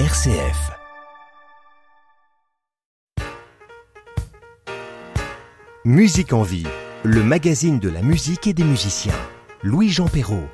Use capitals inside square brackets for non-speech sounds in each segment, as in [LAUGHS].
RCF. Musique en vie, le magazine de la musique et des musiciens. Louis-Jean Perrault.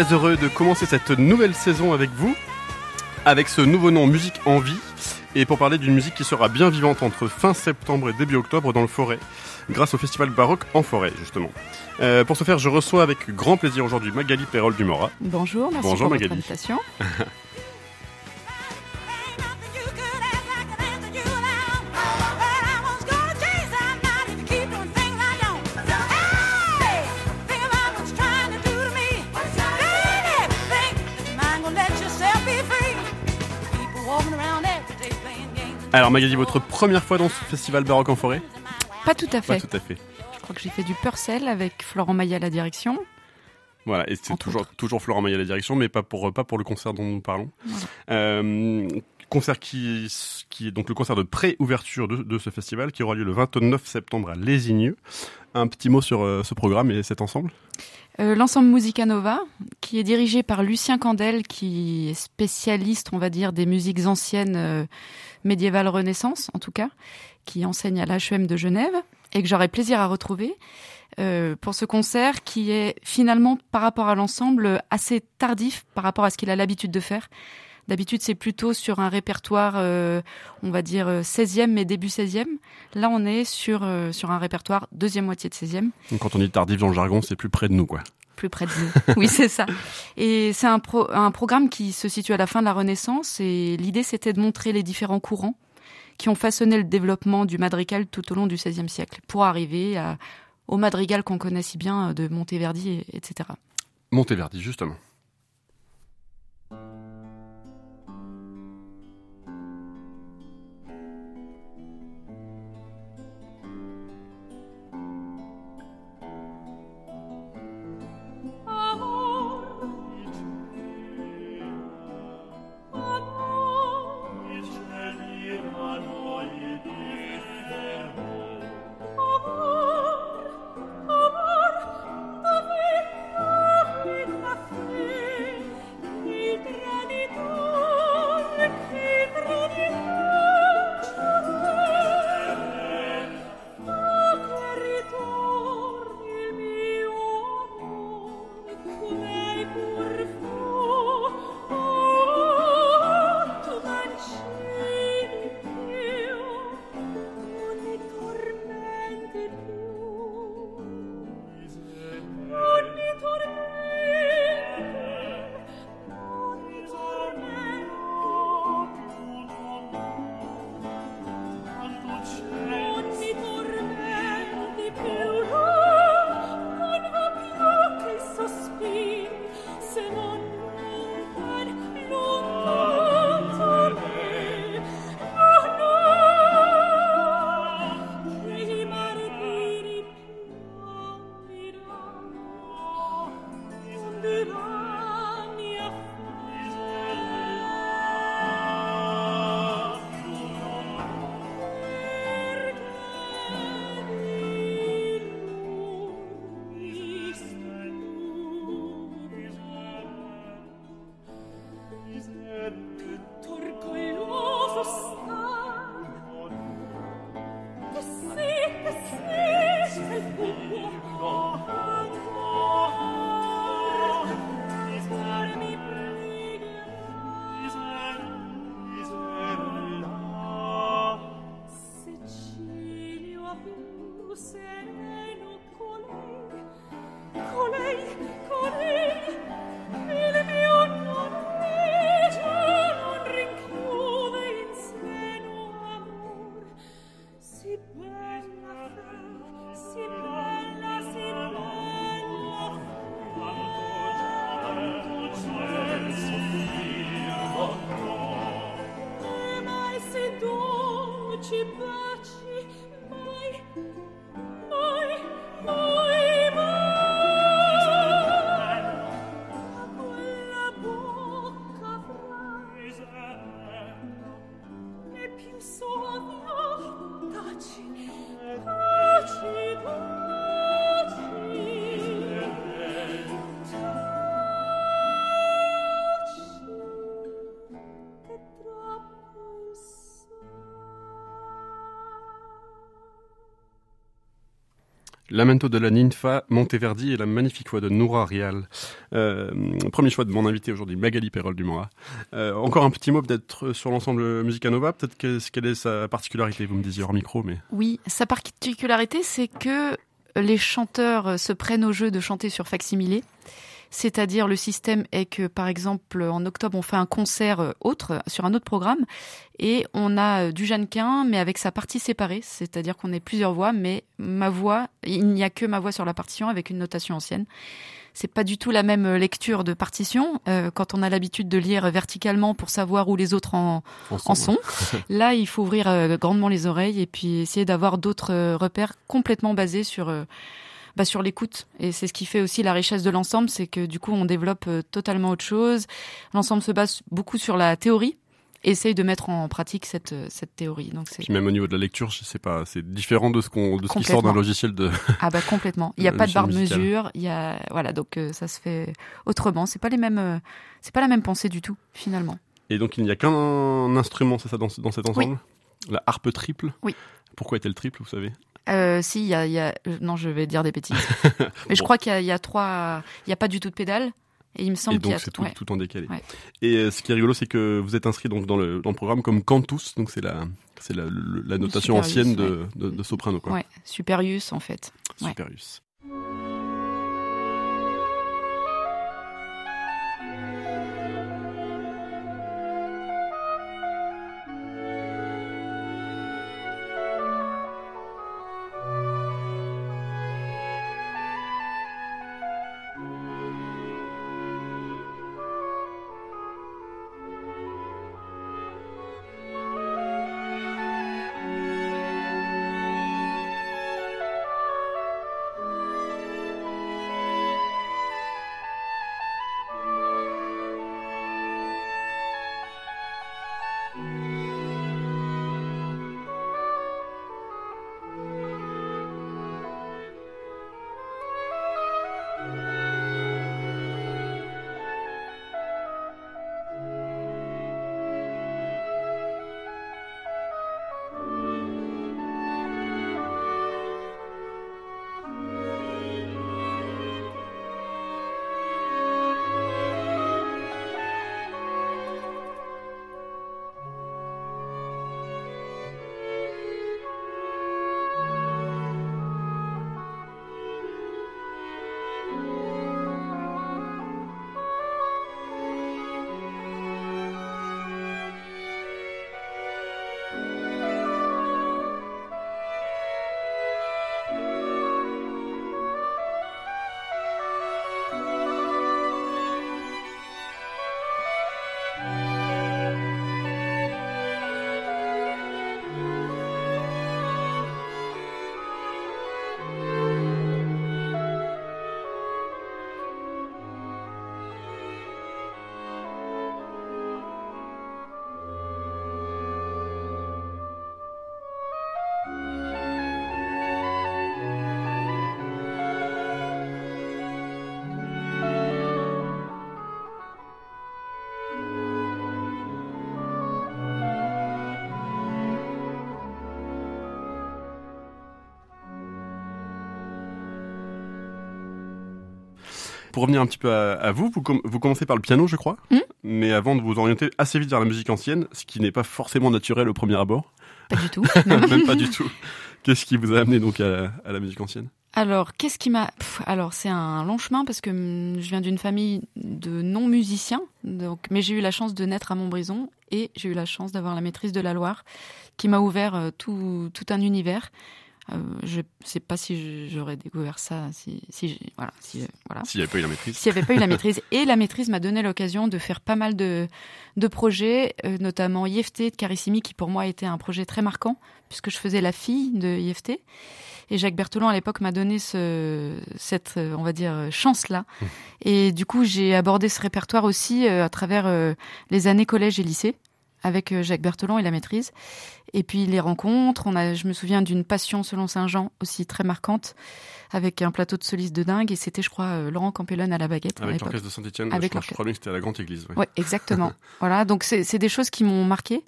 Très heureux de commencer cette nouvelle saison avec vous, avec ce nouveau nom Musique en vie, et pour parler d'une musique qui sera bien vivante entre fin septembre et début octobre dans le forêt, grâce au festival baroque en forêt justement. Euh, pour ce faire, je reçois avec grand plaisir aujourd'hui Magali Perrol du Mora. Bonjour, merci Bonjour, pour Magali. votre invitation. [LAUGHS] Alors Magali, votre première fois dans ce festival baroque en forêt Pas tout à Pas fait. tout à fait. Je crois que j'ai fait du Purcell avec Florent Maillet à la direction. Voilà, et c'est toujours, toujours Florent Maillet à la direction, mais pas pour, pas pour le concert dont nous parlons. Voilà. Euh, concert qui, qui est donc le concert de pré-ouverture de, de ce festival qui aura lieu le 29 septembre à Lésigneux. Un petit mot sur euh, ce programme et cet ensemble? Euh, L'ensemble Musica Nova, qui est dirigé par Lucien Candel, qui est spécialiste, on va dire, des musiques anciennes euh, médiévales Renaissance, en tout cas, qui enseigne à l'HEM de Genève, et que j'aurai plaisir à retrouver euh, pour ce concert qui est finalement, par rapport à l'ensemble, assez tardif par rapport à ce qu'il a l'habitude de faire. D'habitude, c'est plutôt sur un répertoire, euh, on va dire, euh, 16e, mais début 16e. Là, on est sur, euh, sur un répertoire deuxième moitié de 16e. Donc, Quand on dit tardif dans le jargon, c'est plus près de nous, quoi. Plus près de nous. [LAUGHS] oui, c'est ça. Et c'est un, pro- un programme qui se situe à la fin de la Renaissance et l'idée c'était de montrer les différents courants qui ont façonné le développement du madrigal tout au long du XVIe siècle pour arriver au madrigal qu'on connaît si bien de Monteverdi, et- etc. Monteverdi, justement. Lamento de la Ninfa, Monteverdi et la magnifique voix de Noura Rial. Euh, premier choix de mon invité aujourd'hui, Magali Perrol du Euh, encore un petit mot peut-être sur l'ensemble Musicanova, peut-être quelle est sa particularité, vous me disiez hors micro, mais... Oui, sa particularité c'est que les chanteurs se prennent au jeu de chanter sur facsimilé. C'est-à-dire le système est que par exemple en octobre on fait un concert euh, autre sur un autre programme et on a euh, du Jeannequin mais avec sa partie séparée, c'est-à-dire qu'on est plusieurs voix mais ma voix, il n'y a que ma voix sur la partition avec une notation ancienne. C'est pas du tout la même euh, lecture de partition quand on a l'habitude de lire verticalement pour savoir où les autres en, en sont. [LAUGHS] Là, il faut ouvrir grandement les oreilles et puis essayer d'avoir d'autres repères complètement basés sur bah, sur l'écoute. Et c'est ce qui fait aussi la richesse de l'ensemble, c'est que du coup on développe euh, totalement autre chose. L'ensemble se base beaucoup sur la théorie essaye de mettre en pratique cette euh, cette théorie. Donc c'est. Même au niveau de la lecture, je sais pas, c'est différent de ce qu'on de ce qui sort d'un logiciel de. ah bah complètement. Il n'y a [LAUGHS] pas de barre de mesure. Il y a voilà donc euh, ça se fait autrement. C'est pas les mêmes, c'est pas la même pensée du tout finalement. Et donc il n'y a qu'un instrument, c'est ça dans, dans cet ensemble? La harpe triple? Oui. Pourquoi est-elle triple, vous savez? Euh, si, il y a, y a, non, je vais dire des bêtises. [LAUGHS] Mais je crois qu'il y, y, a trois, il n'y a pas du tout de pédale. Et il me semble qu'il y a tout, tout en décalé. Et euh, ce qui est rigolo, c'est que vous êtes inscrit donc dans le, dans le programme comme cantus, donc c'est la, c'est la, la, notation ancienne de, de, de, soprano, quoi. Ouais, superius en fait. Superius. Pour revenir un petit peu à, vous, vous, commencez par le piano, je crois, hmm mais avant de vous orienter assez vite vers la musique ancienne, ce qui n'est pas forcément naturel au premier abord. Pas du tout. [LAUGHS] Même pas du tout. Qu'est-ce qui vous a amené donc à, la musique ancienne? Alors, qu'est-ce qui m'a Alors, c'est un long chemin parce que je viens d'une famille de non musiciens, donc mais j'ai eu la chance de naître à Montbrison et j'ai eu la chance d'avoir la maîtrise de la Loire, qui m'a ouvert euh, tout, tout un univers. Euh, je sais pas si j'aurais découvert ça si, si voilà si voilà. S'il n'y avait pas eu la maîtrise. S'il n'y avait pas eu la maîtrise. [LAUGHS] Et la maîtrise m'a donné l'occasion de faire pas mal de de projets euh, notamment IFT de Carissimi qui pour moi était un projet très marquant puisque je faisais la fille de IFT et Jacques Berthelon à l'époque m'a donné ce cette on va dire chance là mmh. et du coup j'ai abordé ce répertoire aussi euh, à travers les années collège et lycée avec euh, Jacques Berthelon et la maîtrise. Et puis les rencontres, on a, je me souviens d'une Passion selon Saint-Jean aussi très marquante, avec un plateau de solistes de dingue. Et c'était, je crois, euh, Laurent Campellone à la baguette. Avec l'orchestre de Saint-Etienne, je, crois, je crois bien que c'était à la Grande Église. Oui, ouais, exactement. [LAUGHS] voilà, donc c'est des choses qui m'ont marqué.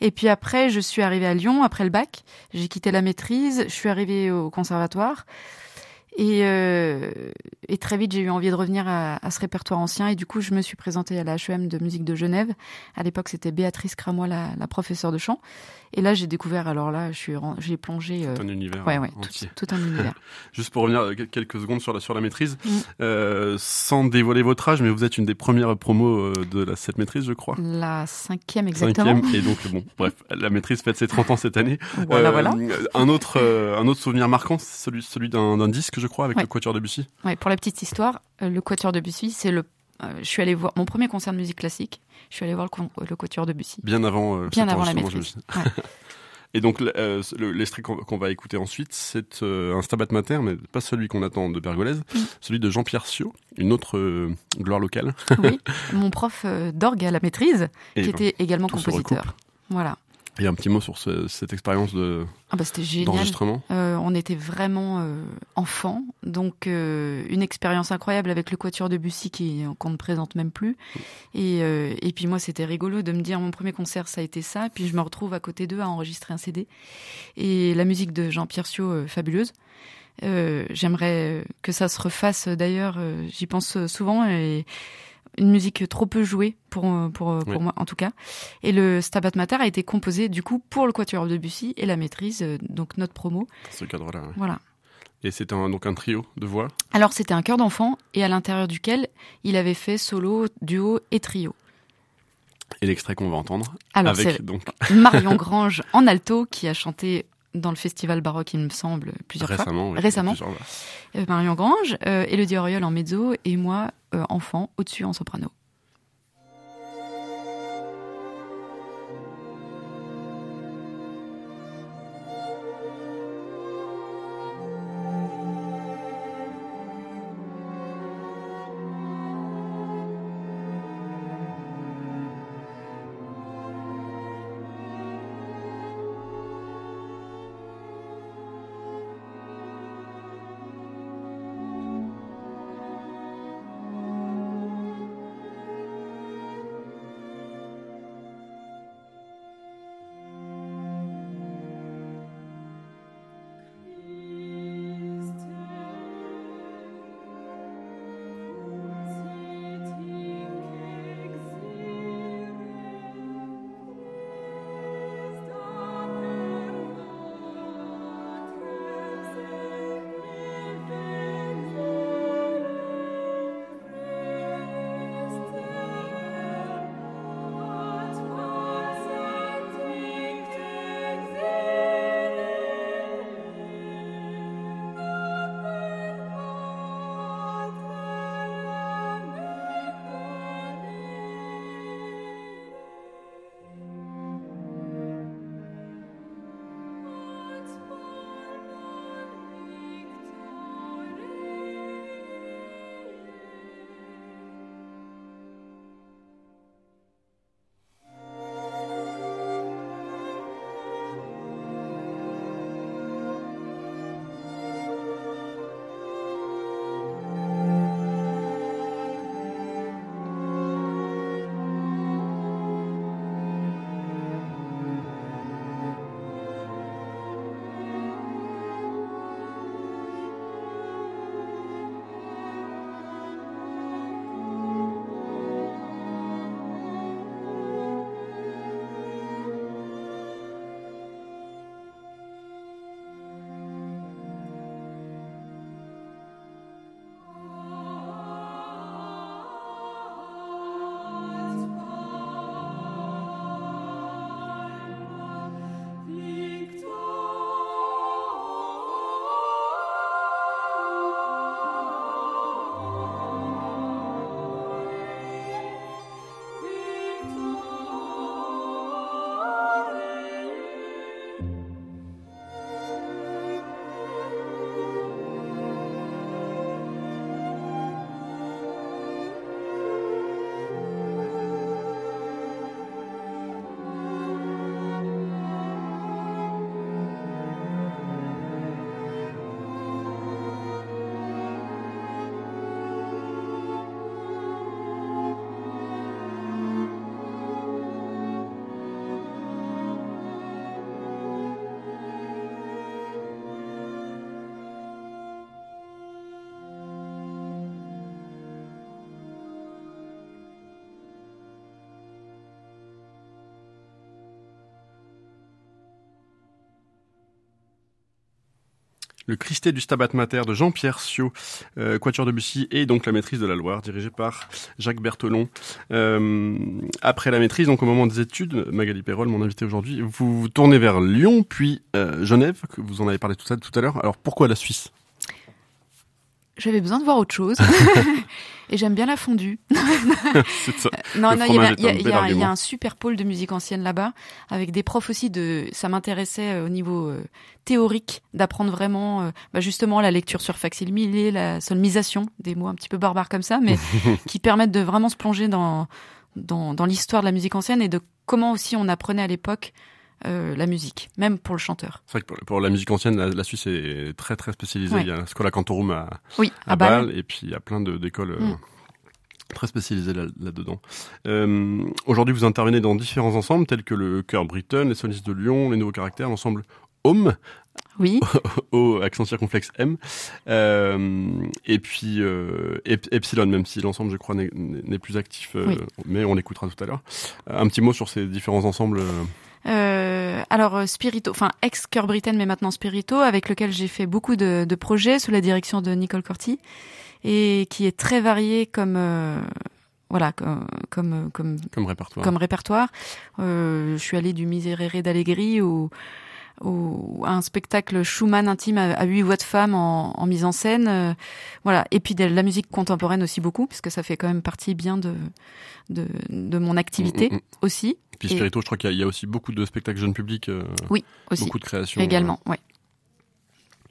Et puis après, je suis arrivée à Lyon, après le bac. J'ai quitté la maîtrise, je suis arrivée au conservatoire. Et, euh, et très vite, j'ai eu envie de revenir à, à, ce répertoire ancien. Et du coup, je me suis présentée à la HEM de musique de Genève. À l'époque, c'était Béatrice Cramois, la, la, professeure de chant. Et là, j'ai découvert, alors là, j'ai plongé. Tout un univers. Ouais, ouais, entier. Tout, tout, un univers. [LAUGHS] Juste pour revenir quelques secondes sur la, sur la maîtrise, mm. euh, sans dévoiler votre âge, mais vous êtes une des premières promos de la, cette maîtrise, je crois. La cinquième, exactement. Cinquième, et donc, bon, bref, la maîtrise fête ses 30 ans cette année. Voilà, euh, voilà. Un autre, un autre souvenir marquant, celui, celui d'un disque, je crois, avec ouais. le Quatuor de Bussy. Ouais, pour la petite histoire, euh, le Quatuor de Bussy, c'est le. Euh, je suis allée voir mon premier concert de musique classique. Je suis allée voir le, le Quatuor de Bussy. Bien avant. Euh, Bien avant la maîtrise. Ouais. [LAUGHS] Et donc l'extrait qu'on qu va écouter ensuite, c'est un Stabat Mater, mais pas celui qu'on attend de Pergolèse, celui de Jean-Pierre Sio, une autre gloire locale. oui, [LAUGHS] mon prof d'orgue à la maîtrise, Et qui ben, était également compositeur. Voilà. Et un petit mot sur ce, cette expérience de ah bah d'enregistrement. Euh, on était vraiment euh, enfants, donc euh, une expérience incroyable avec le quatuor de Bussy qui qu'on ne présente même plus. Et, et puis moi, c'était rigolo de me dire mon premier concert, ça a été ça. Et puis je me retrouve à côté d'eux à enregistrer un CD. Et la musique de Jean-Pierre Sio, fabuleuse. J'aimerais que ça se refasse. D'ailleurs, j'y pense souvent et une musique trop peu jouée pour pour, pour oui. moi en tout cas. Et le Stabat Mater a été composé du coup pour le Quatuor de Bussy et la maîtrise, donc notre promo. Dans ce cadre-là. Ouais. Voilà. Et c'était donc un trio de voix? Alors c'était un chœur d'enfant et à l'intérieur duquel il avait fait solo, duo et trio. Et l'extrait qu'on va entendre. Alors avec donc Marion Grange en alto qui a chanté dans le festival baroque, il me semble, plusieurs Récemment, fois. Oui, Récemment. Plusieurs. Euh, Marion Grange, euh, Elodie Auriol en mezzo et moi, euh, enfant, au-dessus en soprano. Le Christé du Stabat Mater de Jean-Pierre Sio, euh, Quatuor de Bussy et donc la maîtrise de la Loire, dirigée par Jacques Berthelon. Euh, après la maîtrise, donc au moment des études, Magali Perrol, mon invité aujourd'hui, vous vous tournez vers Lyon, puis euh, Genève, que vous en avez parlé tout, tout à l'heure. Alors pourquoi la Suisse? J'avais besoin de voir autre chose. [LAUGHS] et j'aime bien la fondue. [LAUGHS] Ça. Non, non, il y, a un super pôle de musique ancienne là-bas, avec des profs aussi de. Ça m'intéressait euh, au niveau euh, théorique d'apprendre vraiment, euh, bah, justement, la lecture sur facsimilé, la solmisation, des mots un petit peu barbares comme ça, mais [LAUGHS] qui permettent de vraiment se plonger dans dans, dans l'histoire de la musique ancienne et de comment aussi on apprenait à l'époque euh, la musique, même pour le chanteur. C'est vrai que pour, pour la musique ancienne, la, la Suisse est très très spécialisée. Ouais. Il y a la Scola Cantorum à, Oui, à à Bâle. Bâle, et puis il y a plein d'écoles euh, Mm. très spécialisées là- là-dedans. Euh, Aujourd'hui, vous intervenez dans différents ensembles tels que le Chœur Britain, les Solistes de Lyon, les Nouveaux Caractères, l'ensemble Home, Oui, [LAUGHS] au accent circonflexe M, euh, et puis euh, Ep- Epsilon, même si l'ensemble, je crois, n'est- n'est plus actif, euh, Oui. mais on l'écoutera tout à l'heure. Un petit mot sur ces différents ensembles. Euh, Euh, alors euh, Spirito, enfin ex Cœur Britain mais maintenant Spirito, avec lequel j'ai fait beaucoup de, de projets sous la direction de Nicole Corti et qui est très varié comme euh, voilà comme comme comme, comme répertoire. comme répertoire. Euh, je suis allée du Miserere d'Allegri au au, à un spectacle Schumann intime à, à huit voix de femmes en, en mise en scène, euh, voilà. Et puis de la musique contemporaine aussi beaucoup, puisque ça fait quand même partie bien de de, de mon activité Mm, mm, mm. aussi. Puis Et- Spirito, je crois qu'il y, a- il y a aussi beaucoup de spectacles jeunes publics, euh, Oui, aussi. beaucoup de créations. Également, ouais.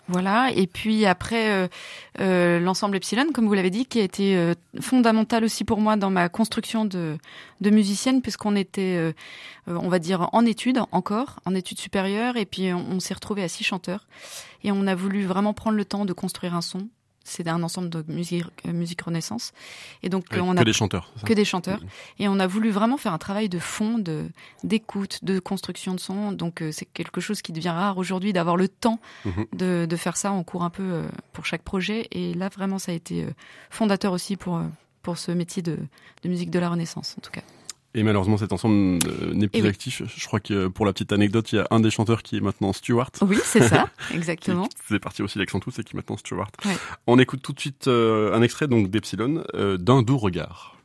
Voilà, et puis après euh, euh, l'ensemble Epsilon, comme vous l'avez dit, qui a été euh, fondamental aussi pour moi dans ma construction de, de musicienne, puisqu'on était, euh, on va dire, en études encore, en études supérieures, et puis on, on s'est retrouvé à six chanteurs, et on a voulu vraiment prendre le temps de construire un son. C'est un ensemble de musique, euh, musique Renaissance, et donc on que a des chanteurs. que des chanteurs. Et on a voulu vraiment faire un travail de fond, de d'écoute, de construction de son. Donc euh, c'est quelque chose qui devient rare aujourd'hui d'avoir le temps Mhm. de, de faire ça en cours un peu euh, pour chaque projet. Et là vraiment ça a été fondateur aussi pour pour ce métier de, de musique de la Renaissance en tout cas. Et malheureusement, cet ensemble euh, n'est plus oui. actif. Je crois que pour la petite anecdote, il y a un des chanteurs qui est maintenant Stewart. Oui c'est ça [LAUGHS] exactement. faisait partie aussi d'Accent Tous et qui est maintenant Stewart. Ouais. On écoute tout de suite euh, un extrait donc d'Epsilon, euh, d'un doux regard.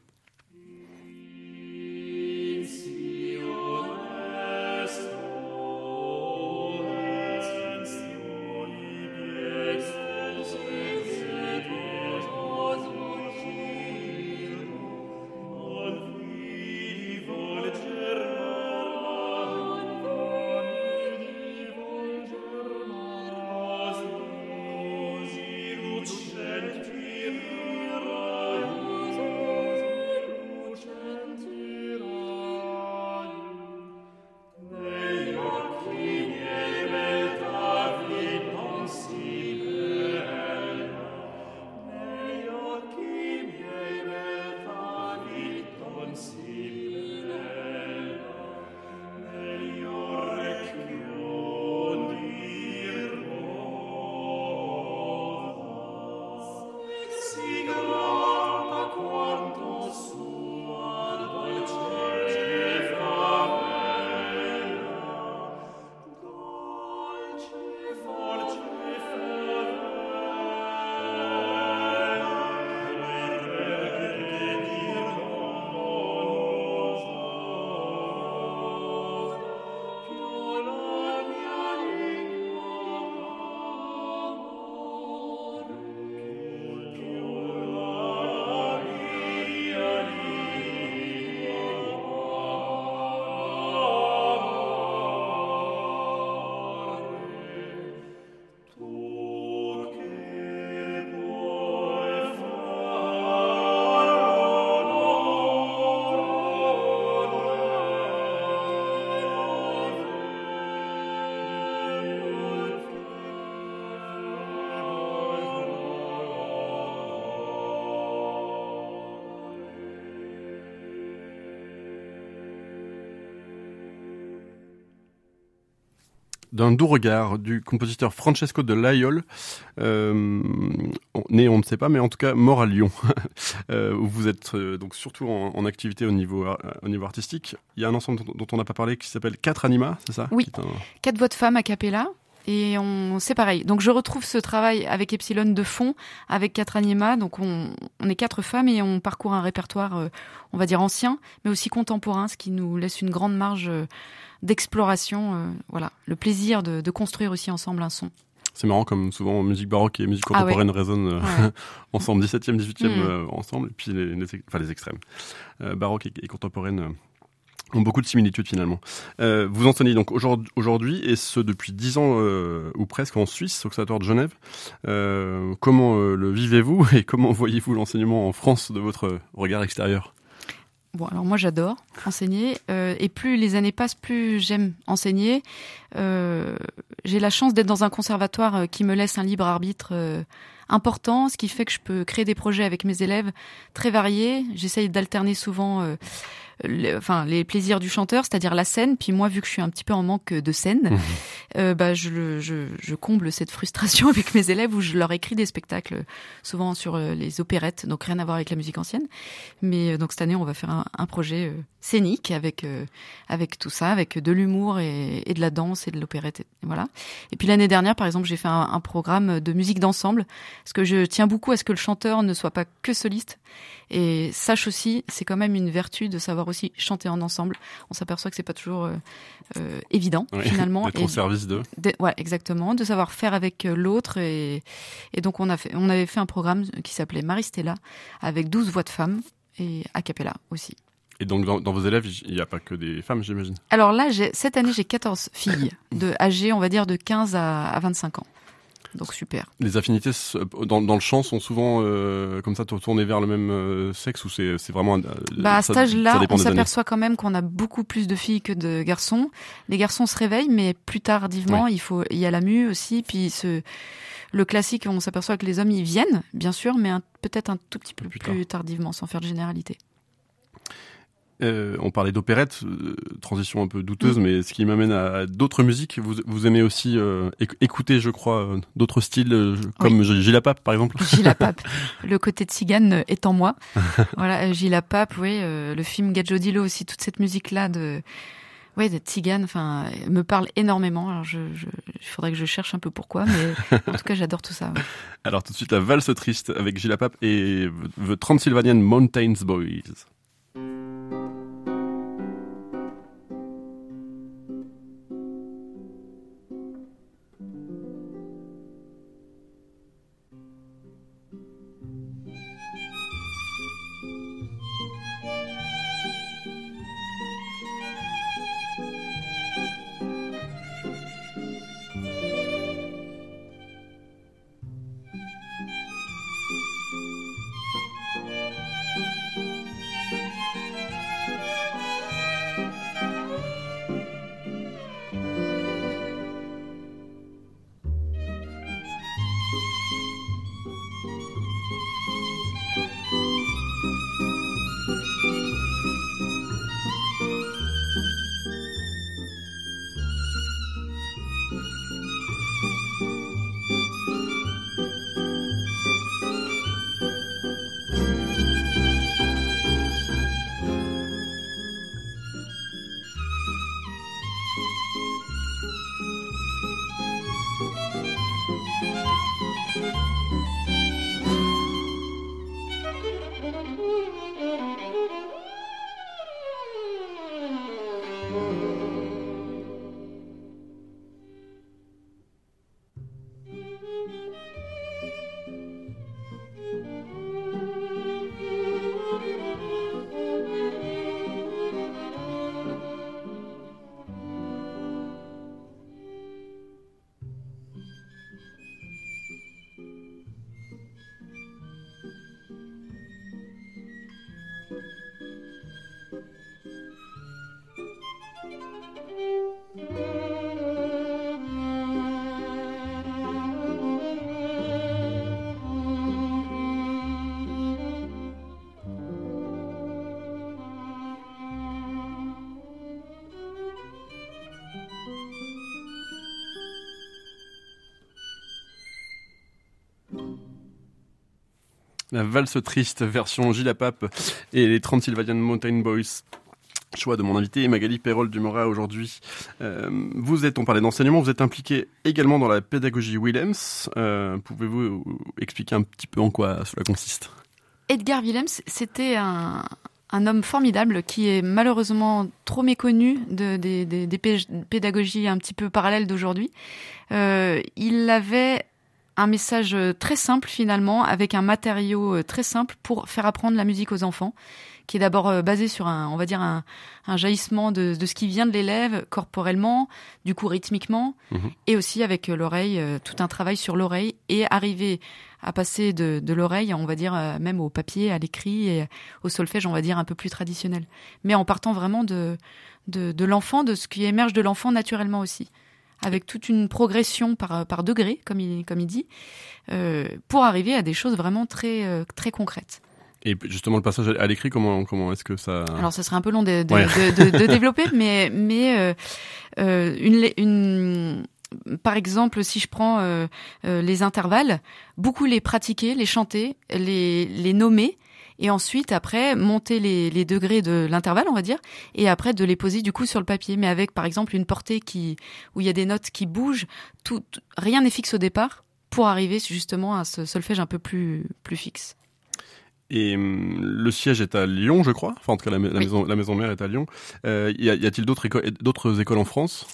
D'un doux regard du compositeur Francesco de Laiol, euh, né on ne sait pas, mais en tout cas mort à Lyon, [LAUGHS] euh, où vous êtes euh, donc surtout en, en activité au niveau, ar- au niveau artistique. Il y a un ensemble dont, dont on n'a pas parlé qui s'appelle Quatre Anima, c'est ça? Oui. Un- Quatre voix de femmes a cappella. Et on, c'est pareil. Donc je retrouve ce travail avec Epsilon de fond, avec quatre anima. Donc on, on est quatre femmes et on parcourt un répertoire, euh, on va dire ancien, mais aussi contemporain, ce qui nous laisse une grande marge euh, d'exploration. euh, voilà, le plaisir de, de construire aussi ensemble un son. C'est marrant comme souvent musique baroque et musique Ah ouais. contemporaine résonnent Ouais. [LAUGHS] ensemble, 17e, 18e Mm. ensemble, et puis les, les ex- enfin, les extrêmes. Baroque et, et contemporaine ont beaucoup de similitudes finalement. Euh, vous enseignez donc aujourd'hui, et ce depuis 10 ans euh, ou presque en Suisse, au Conservatoire de Genève. Euh, comment euh, le vivez-vous [LAUGHS] et comment voyez-vous l'enseignement en France de votre regard extérieur? Bon, alors moi j'adore enseigner euh, et plus les années passent, plus j'aime enseigner. Euh, J'ai la chance d'être dans un conservatoire euh, qui me laisse un libre arbitre euh, important, ce qui fait que je peux créer des projets avec mes élèves très variés. J'essaye d'alterner souvent les, enfin, les plaisirs du chanteur, c'est-à-dire la scène. Puis moi, vu que je suis un petit peu en manque de scène, [LAUGHS] euh, bah, je, le- je, je comble cette frustration [LAUGHS] avec mes élèves où je leur écris des spectacles, souvent sur euh, les opérettes, donc rien à voir avec la musique ancienne. Mais euh, donc cette année, on va faire un, un projet euh, scénique avec euh, avec tout ça, avec de l'humour et, et de la danse et de l'opérette. Et, voilà. Et puis l'année dernière, par exemple, j'ai fait un, un programme de musique d'ensemble, parce que je tiens beaucoup à ce que le chanteur ne soit pas que soliste. Et sache aussi, c'est quand même une vertu de savoir aussi chanter en ensemble. On s'aperçoit que c'est pas toujours euh, euh, évident Oui, finalement. [LAUGHS] D'être Et- au service de. de- ouais, exactement, de savoir faire avec euh, l'autre et, et donc on a fait, on avait fait un programme qui s'appelait Maristella avec 12 voix de femmes et a cappella aussi. Et donc dans, dans vos élèves, il n'y a pas que des femmes, j'imagine? Alors là, cette année, j'ai 14 filles de âgées, on va dire de 15 à, à 25 ans. Donc super. Les affinités se- dans, dans le chant sont souvent euh, comme ça tournées vers le même euh, sexe ou c'est vraiment un- Bah, à cet âge-là, on s'aperçoit quand même qu'on a beaucoup plus de filles que de garçons. Les garçons se réveillent, mais plus tardivement. Il faut, il y a la mue aussi, puis ce, le classique, on s'aperçoit que les hommes y viennent, bien sûr, mais peut-être un tout petit peu Plus plus, tard. tardivement, sans faire de généralité. Euh, on parlait d'opérette, euh, transition un peu douteuse, Mm. mais ce qui m'amène à d'autres musiques. Vous, vous aimez aussi euh, éc- écouter, je crois, d'autres styles, comme Gilles Pape, par exemple. [LAUGHS] Gilles Pape, [LAUGHS] le côté tzigane est en moi. [LAUGHS] voilà, Gilles Pape, oui, le film Gadjodilo aussi, toute cette musique-là de, ouais, de tzigane, enfin, me parle énormément. Alors, je, je, il faudrait que je cherche un peu pourquoi, mais en tout cas, j'adore tout ça. ouais. Alors tout de suite, la valse triste avec Gilles Pape et The Transylvanian Mountains Boys. you. La valse triste version Gilles Pape et les Transylvanian Mountain Boys. choix de mon invité Magali Perrol Dumora aujourd'hui. Euh, vous êtes, on parlait d'enseignement, vous êtes impliqué également dans la pédagogie Willems. Euh, Pouvez-vous expliquer un petit peu en quoi cela consiste? Edgar Willems, c'était un, homme formidable qui est malheureusement trop méconnu de, des de, de, pédagogies un petit peu parallèles d'aujourd'hui. Euh, il avait un message très simple finalement, avec un matériau euh, très simple pour faire apprendre la musique aux enfants qui est d'abord euh, basé sur un, on va dire un, un jaillissement de, de, ce qui vient de l'élève corporellement, du coup rythmiquement, mmh. et aussi avec euh, l'oreille, euh, tout un travail sur l'oreille et arriver à passer de, de l'oreille, on va dire même au papier, à l'écrit et au solfège, on va dire un peu plus traditionnel, mais en partant vraiment de de, de l'enfant, de ce qui émerge de l'enfant naturellement aussi avec toute une progression par, par degré, comme il, comme il dit, euh, pour arriver à des choses vraiment très, euh, très concrètes. Et justement, le passage à l'écrit, comment, comment est-ce que ça... Alors, ça serait un peu long de, de, ouais. de, de, de développer, [LAUGHS] mais, mais euh, euh, une, une, par exemple, si je prends euh, euh, les intervalles, beaucoup les pratiquer, les chanter, les, les nommer, et ensuite, après, monter les, les degrés de l'intervalle, on va dire, et après de les poser du coup sur le papier, mais avec, par exemple, une portée qui où il y a des notes qui bougent, tout, rien n'est fixe au départ, pour arriver justement à ce solfège un peu plus, plus fixe. Et hum, le siège est à Lyon, je crois. Enfin, en tout cas, la, la oui. maison, la maison mère est à Lyon. Euh, y a-t-il d'autres écoles en France?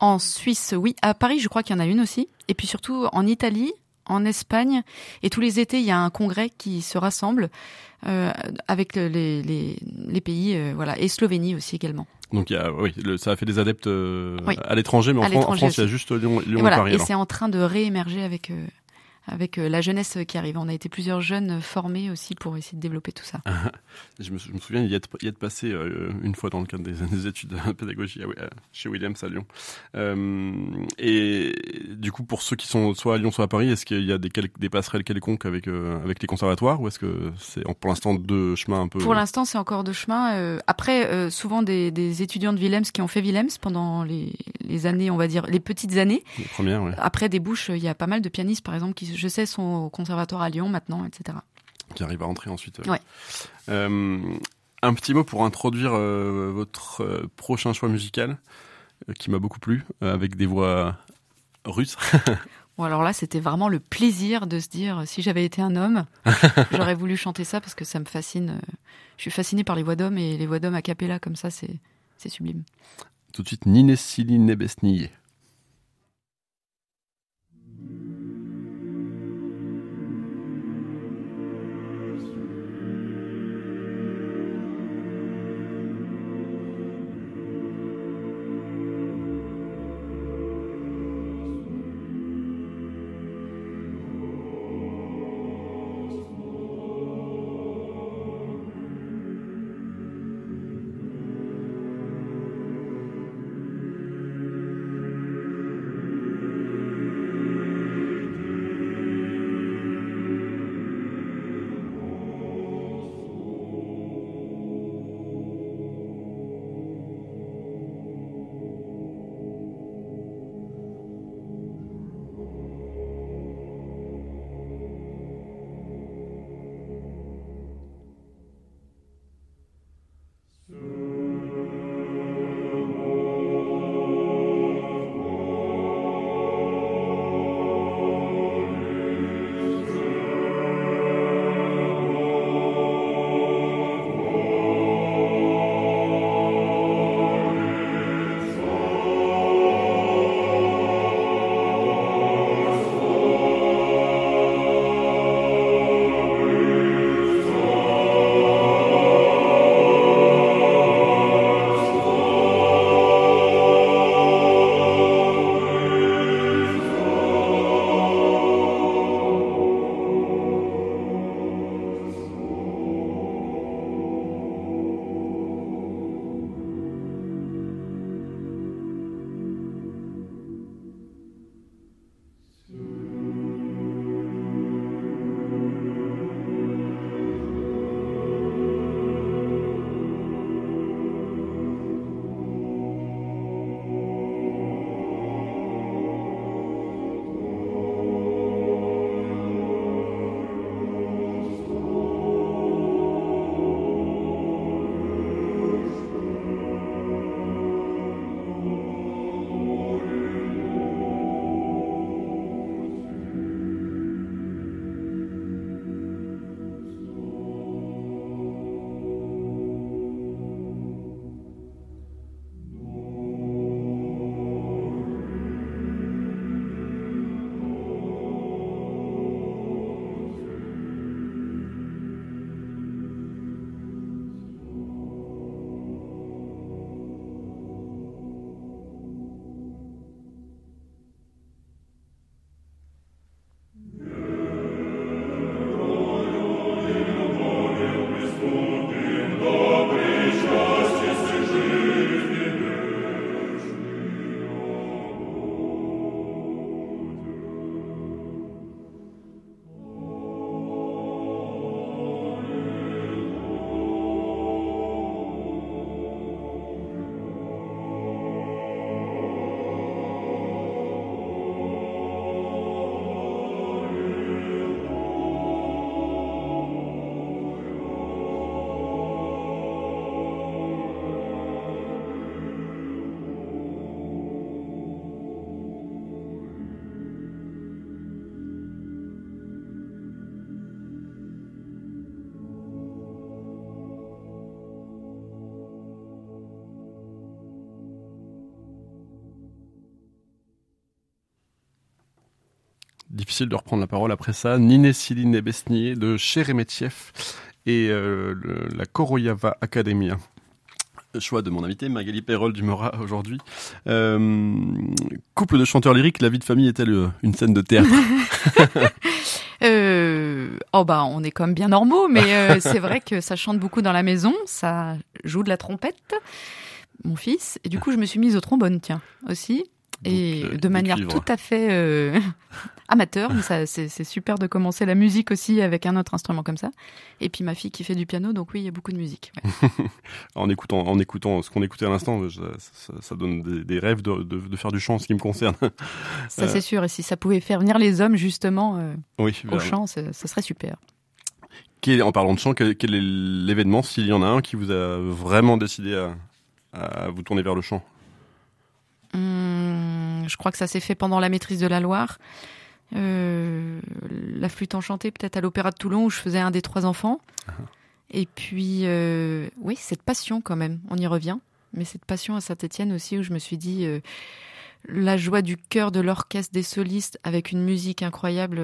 En Suisse, oui. À Paris, je crois qu'il y en a une aussi. Et puis surtout en Italie, en Espagne. Et tous les étés, il y a un congrès qui se rassemble euh, avec les, les, les pays, euh, voilà, et Slovénie aussi également. Donc il y a, oui, le, ça a fait des adeptes euh, oui. à l'étranger, mais en, Fran en, France, il y a juste Lyon, Lyon et, voilà, et Paris. Et c'est en train de réémerger avec avec la jeunesse qui arrive. On a été plusieurs jeunes formés aussi pour essayer de développer tout ça. [LAUGHS] je, me, souviens y être, y être passé euh, une fois dans le cadre des, [LAUGHS] des études de pédagogie à, chez Williams à Lyon. Euh, et du coup, pour ceux qui sont soit à Lyon, soit à Paris, est-ce qu'il y a des, des passerelles quelconques avec, euh, avec les conservatoires ou est-ce que c'est pour l'instant deux chemins un peu Pour l'instant, c'est encore deux chemins. Euh, après, souvent des, des, étudiants de Willems qui ont fait Willems pendant les, les années, on va dire, les petites années. Les premières, ouais. Après, des bouches, il y a pas mal de pianistes, par exemple, qui je sais, sont au conservatoire à Lyon maintenant, etc. Qui arrive à rentrer ensuite. Ouais. Euh, un petit mot pour introduire euh, votre euh, prochain choix musical, qui m'a beaucoup plu, avec des voix russes. [LAUGHS] Bon, alors là, c'était vraiment le plaisir de se dire, si j'avais été un homme, [LAUGHS] j'aurais voulu chanter ça parce que ça me fascine. Je suis fascinée par les voix d'hommes et les voix d'hommes a cappella comme ça, c'est sublime. Tout de suite, Ninessili Nebesniye. Difficile de reprendre la parole après ça. Nine Siline Besnier de Sheremetyev et euh, la Koroyava Academia. Choix de mon invité, Magali Perrol du Mora aujourd'hui. Euh, couple de chanteurs lyriques, la vie de famille est-elle une scène de théâtre? [LAUGHS] [LAUGHS] Euh, Oh bah on est comme bien normaux, mais euh, [LAUGHS] c'est vrai que ça chante beaucoup dans la maison, ça joue de la trompette, mon fils, et du coup je me suis mise au trombone, tiens, aussi. Et euh, de manière tout à fait euh, amateur. Mais c'est super de commencer la musique aussi avec un autre instrument comme ça. Et puis ma fille qui fait du piano, donc oui, il y a beaucoup de musique. [LAUGHS] en écoutant, en écoutant ce qu'on écoutait à l'instant, ça, donne des, rêves de, faire du chant, ce qui me concerne. [LAUGHS] ça c'est sûr. Et si ça pouvait faire venir les hommes justement euh, au chant, ce serait super. en parlant de chant, quel, est l'événement, s'il y en a un, qui vous a vraiment décidé à vous tourner vers le chant? Hum, je crois que ça s'est fait pendant la maîtrise de la Loire. Euh, la flûte enchantée, peut-être à l'Opéra de Toulon, où je faisais un des trois enfants. Ah. Et puis, euh, oui, cette passion quand même, on y revient. Mais cette passion à Saint-Étienne aussi, où je me suis dit, euh, la joie du cœur de l'orchestre des solistes avec une musique incroyable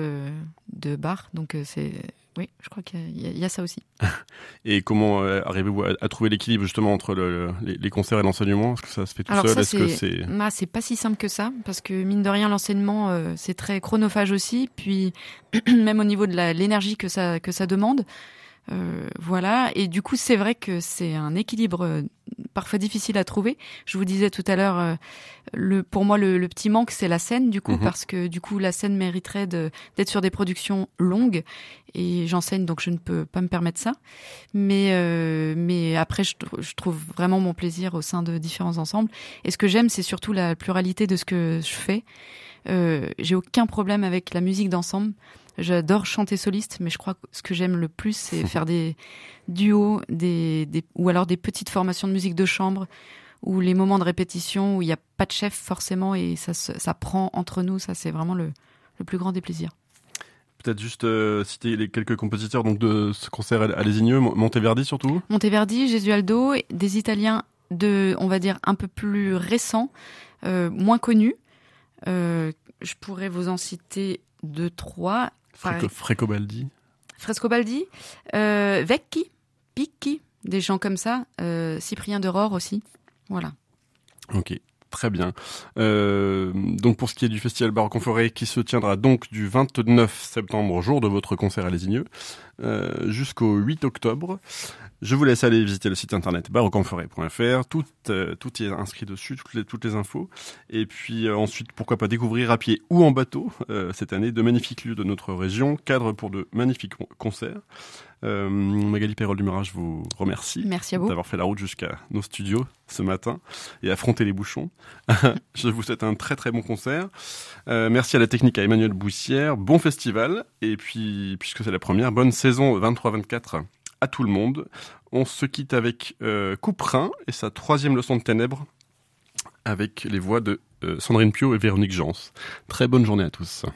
de Bach. Donc, c'est oui, je crois qu'il y, a ça aussi. [LAUGHS] et comment euh, arrivez-vous à, trouver l'équilibre justement entre les, concerts et l'enseignement? Est-ce que ça se fait tout seul? Est-ce que c'est c'est pas si simple que ça parce que mine de rien l'enseignement euh, c'est très chronophage aussi. Puis [CLEARS THROAT] même au niveau de l'énergie que ça que ça demande. Euh, voilà. Et du coup, c'est vrai que c'est un équilibre euh, parfois difficile à trouver. Je vous disais tout à l'heure, euh, le, pour moi, le, petit manque, c'est la scène, du coup, mhm. parce que du coup, la scène mériterait d'être sur des productions longues. Et j'enseigne, donc je ne peux pas me permettre ça. Mais, mais après, je, je, trouve vraiment mon plaisir au sein de différents ensembles. Et ce que j'aime, c'est surtout la pluralité de ce que je fais. J'ai aucun problème avec la musique d'ensemble. J'adore chanter soliste, mais je crois que ce que j'aime le plus, c'est faire des duos, des, ou alors des petites formations de musique de chambre, ou les moments de répétition où il n'y a pas de chef forcément et ça, ça prend entre nous. Ça, c'est vraiment le, le, plus grand des plaisirs. Peut-être juste euh, citer les quelques compositeurs donc de ce concert à Lésigneux, Monteverdi surtout. Monteverdi, Gesualdo, des Italiens de, on va dire, un peu plus récents, euh, moins connus. Euh, je pourrais vous en citer deux, trois. Frescobaldi. Frescobaldi, euh, Vecchi, Picchi, des gens comme ça. Euh, Cyprien de Rore aussi. Voilà. Ok. Très bien. Euh, donc pour ce qui est du festival Baroque en Forêt, qui se tiendra donc du 29 septembre, jour de votre concert à Lésigneux, jusqu'au 8 octobre, je vous laisse aller visiter le site internet baroqueenforêt.fr. Tout, euh, tout y est inscrit dessus, toutes les, toutes les infos. Et puis euh, ensuite, pourquoi pas découvrir à pied ou en bateau euh, cette année de magnifiques lieux de notre région, cadre pour de magnifiques concerts. Magali Perrol du Mirage vous remercie. Merci à vous. D'avoir fait la route jusqu'à nos studios ce matin et affronter les bouchons. [LAUGHS] je vous souhaite un très très bon concert. merci à la technique à Emmanuel Boussière. Bon festival. Et puis, puisque c'est la première, bonne saison 23-24 à tout le monde. On se quitte avec euh, Couperin et sa troisième leçon de ténèbres avec les voix de euh, Sandrine Pio et Véronique Jans. Très bonne journée à tous.